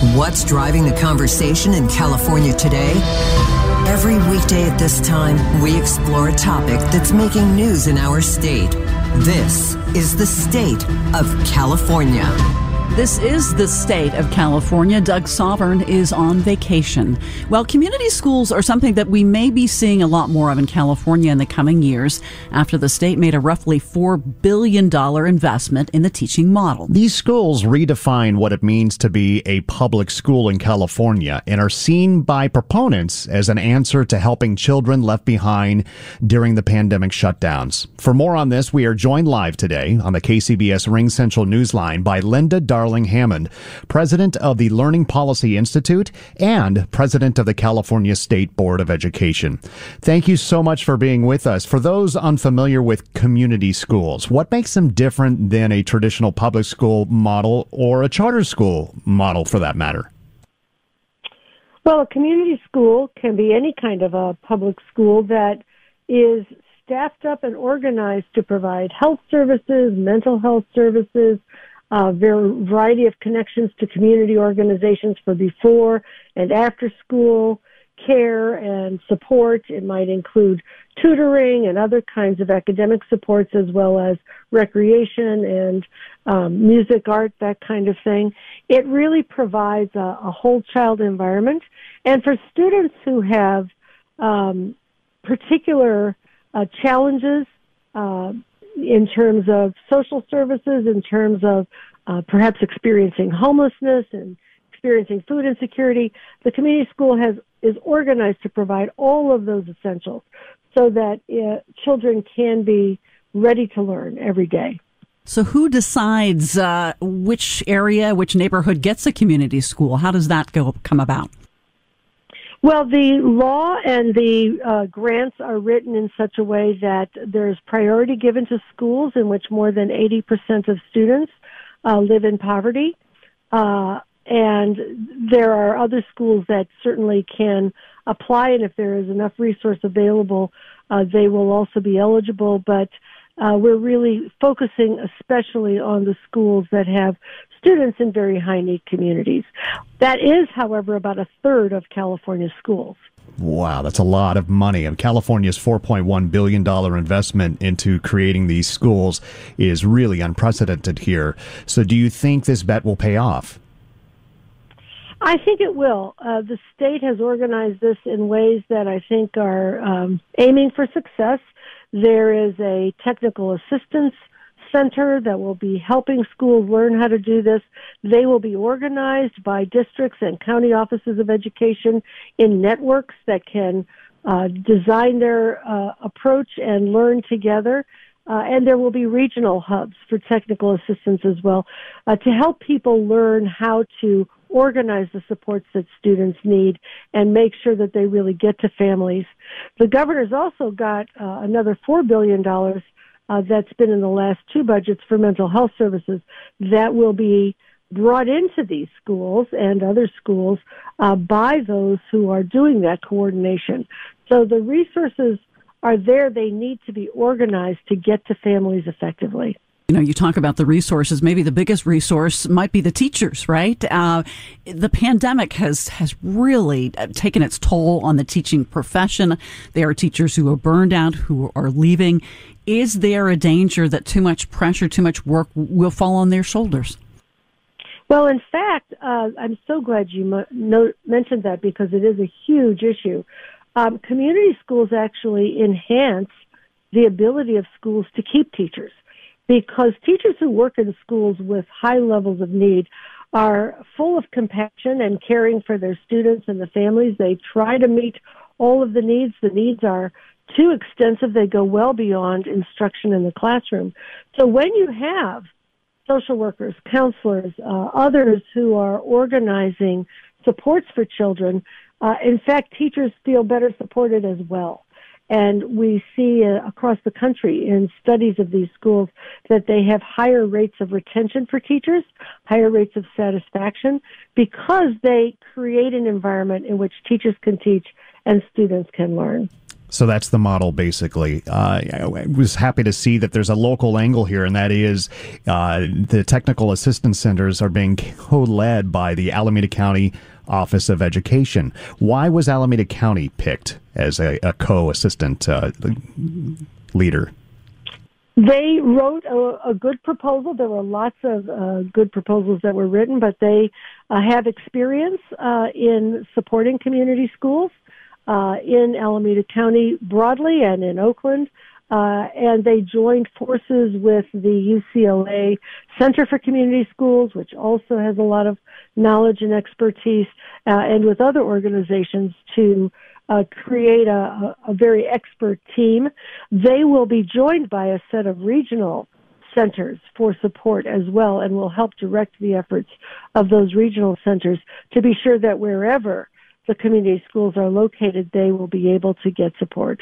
What's driving the conversation in California today? Every weekday at this time, we explore a topic that's making news in our state. This is the state of California. This is the state of California. Doug Sovern is on vacation. Well, community schools are something that we may be seeing a lot more of in California in the coming years after the state made a roughly $4 billion investment in the teaching model. These schools redefine what it means to be a public school in California and are seen by proponents as an answer to helping children left behind during the pandemic shutdowns. For more on this, we are joined live today on the KCBS RingCentral Newsline by Linda Darling. Darling Hammond, president of the Learning Policy Institute and president of the California State Board of Education. Thank you so much for being with us. For those unfamiliar with community schools, what makes them different than a traditional public school model or a charter school model for that matter? Well, a community school can be any kind of a public school that is staffed up and organized to provide health services, mental health services, a variety of connections to community organizations for before and after school care and support. It might include tutoring and other kinds of academic supports as well as recreation and um, music, art, that kind of thing. It really provides a, a whole child environment. And for students who have um, particular uh, challenges, uh, in terms of social services, in terms of uh, perhaps experiencing homelessness and experiencing food insecurity. The community school has is organized to provide all of those essentials so that uh, children can be ready to learn every day. So, who decides uh, which area, which neighborhood gets a community school? How does that go come about? Well, the law and the uh, grants are written in such a way that there's priority given to schools in which more than 80% of students uh, live in poverty. Uh, and there are other schools that certainly can apply, and if there is enough resource available, uh, they will also be eligible. But uh, we're really focusing especially on the schools that have students in very high need communities. That is, however, about a third of California schools. Wow, that's a lot of money. And California's $4.1 billion investment into creating these schools is really unprecedented here. So, do you think this bet will pay off? I think it will. Uh, the state has organized this in ways that I think are um, aiming for success. There is a technical assistance center that will be helping schools learn how to do this. They will be organized by districts and county offices of education in networks that can uh, design their uh, approach and learn together. Uh, and there will be regional hubs for technical assistance as well uh, to help people learn how to organize the supports that students need and make sure that they really get to families. The governor's also got uh, another $4 billion uh, that's been in the last two budgets for mental health services that will be brought into these schools and other schools uh, by those who are doing that coordination. So the resources are there. They need to be organized to get to families effectively. You know, you talk about the resources. Maybe the biggest resource might be the teachers, right? Uh, the pandemic has has really uh, taken its toll on the teaching profession. There are teachers who are burned out, who are leaving. Is there a danger that too much pressure, too much work will fall on their shoulders? Well, in fact, uh, I'm so glad you no- mentioned that because it is a huge issue. Um, community schools actually enhance the ability of schools to keep teachers because teachers who work in schools with high levels of need are full of compassion and caring for their students and the families. They try to meet all of the needs. The needs are too extensive. They go well beyond instruction in the classroom. So when you have social workers, counselors, uh, others who are organizing supports for children. Uh, in fact, teachers feel better supported as well. And we see uh, across the country in studies of these schools that they have higher rates of retention for teachers, higher rates of satisfaction, because they create an environment in which teachers can teach and students can learn. So that's the model, basically. Uh, I was happy to see that there's a local angle here, and that is uh, the technical assistance centers are being co-led by the Alameda County Office of Education. Why was Alameda County picked as a, a co-assistant uh, leader? They wrote a, a, good proposal. There were lots of uh, good proposals that were written, but they uh, have experience uh, in supporting community schools uh, in Alameda County broadly and in Oakland. Uh, and they joined forces with the UCLA Center for Community Schools, which also has a lot of knowledge and expertise, uh, and with other organizations to uh, create a, a, very expert team. They will be joined by a set of regional centers for support as well, and will help direct the efforts of those regional centers to be sure that wherever the community schools are located, they will be able to get support.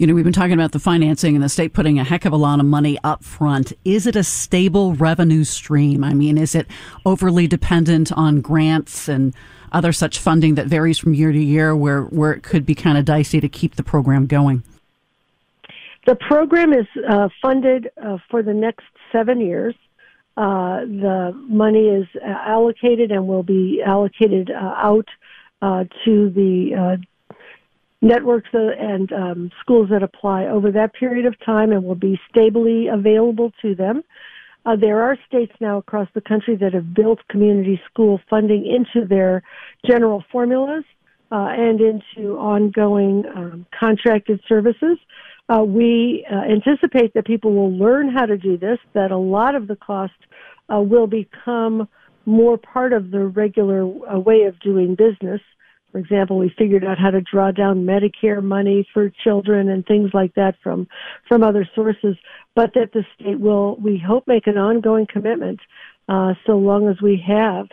You know, we've been talking about the financing and the state putting a heck of a lot of money up front. Is it a stable revenue stream? I mean, is it overly dependent on grants and other such funding that varies from year to year where, where it could be kind of dicey to keep the program going? The program is uh, funded uh, for the next seven years. Uh, the money is allocated and will be allocated uh, out uh, to the uh, networks and um, schools that apply over that period of time and will be stably available to them. Uh, there are states now across the country that have built community school funding into their general formulas uh, and into ongoing um, contracted services. Uh, we uh, anticipate that people will learn how to do this, that a lot of the cost uh, will become more part of the regular uh, way of doing business. For example, we figured out how to draw down Medicare money for children and things like that from from other sources, but that the state will, we hope, make an ongoing commitment uh, so long as we have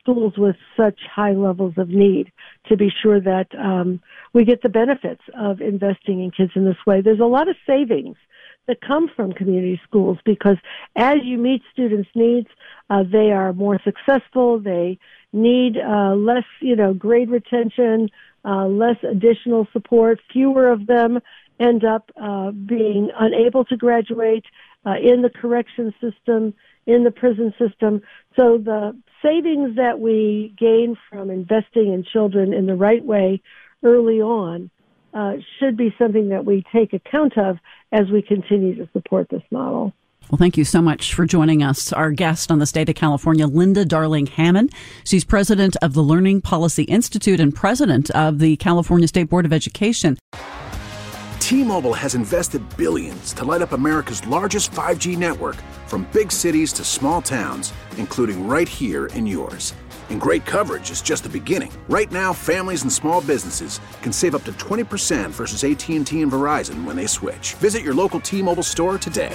schools with such high levels of need to be sure that um, we get the benefits of investing in kids in this way. There's a lot of savings that come from community schools because as you meet students' needs, uh, they are more successful. They need uh, less, you know, grade retention, uh, less additional support. Fewer of them end up uh, being unable to graduate uh, in the correction system, in the prison system. So the savings that we gain from investing in children in the right way early on uh, should be something that we take account of as we continue to support this model. Well, thank you so much for joining us. Our guest on the state of California, Linda Darling Hammond. She's president of the Learning Policy Institute and president of the California State Board of Education. T-Mobile has invested billions to light up America's largest 5G network from big cities to small towns, including right here in yours. And great coverage is just the beginning. Right now, families and small businesses can save up to 20% versus AT&T and Verizon when they switch. Visit your local T-Mobile store today.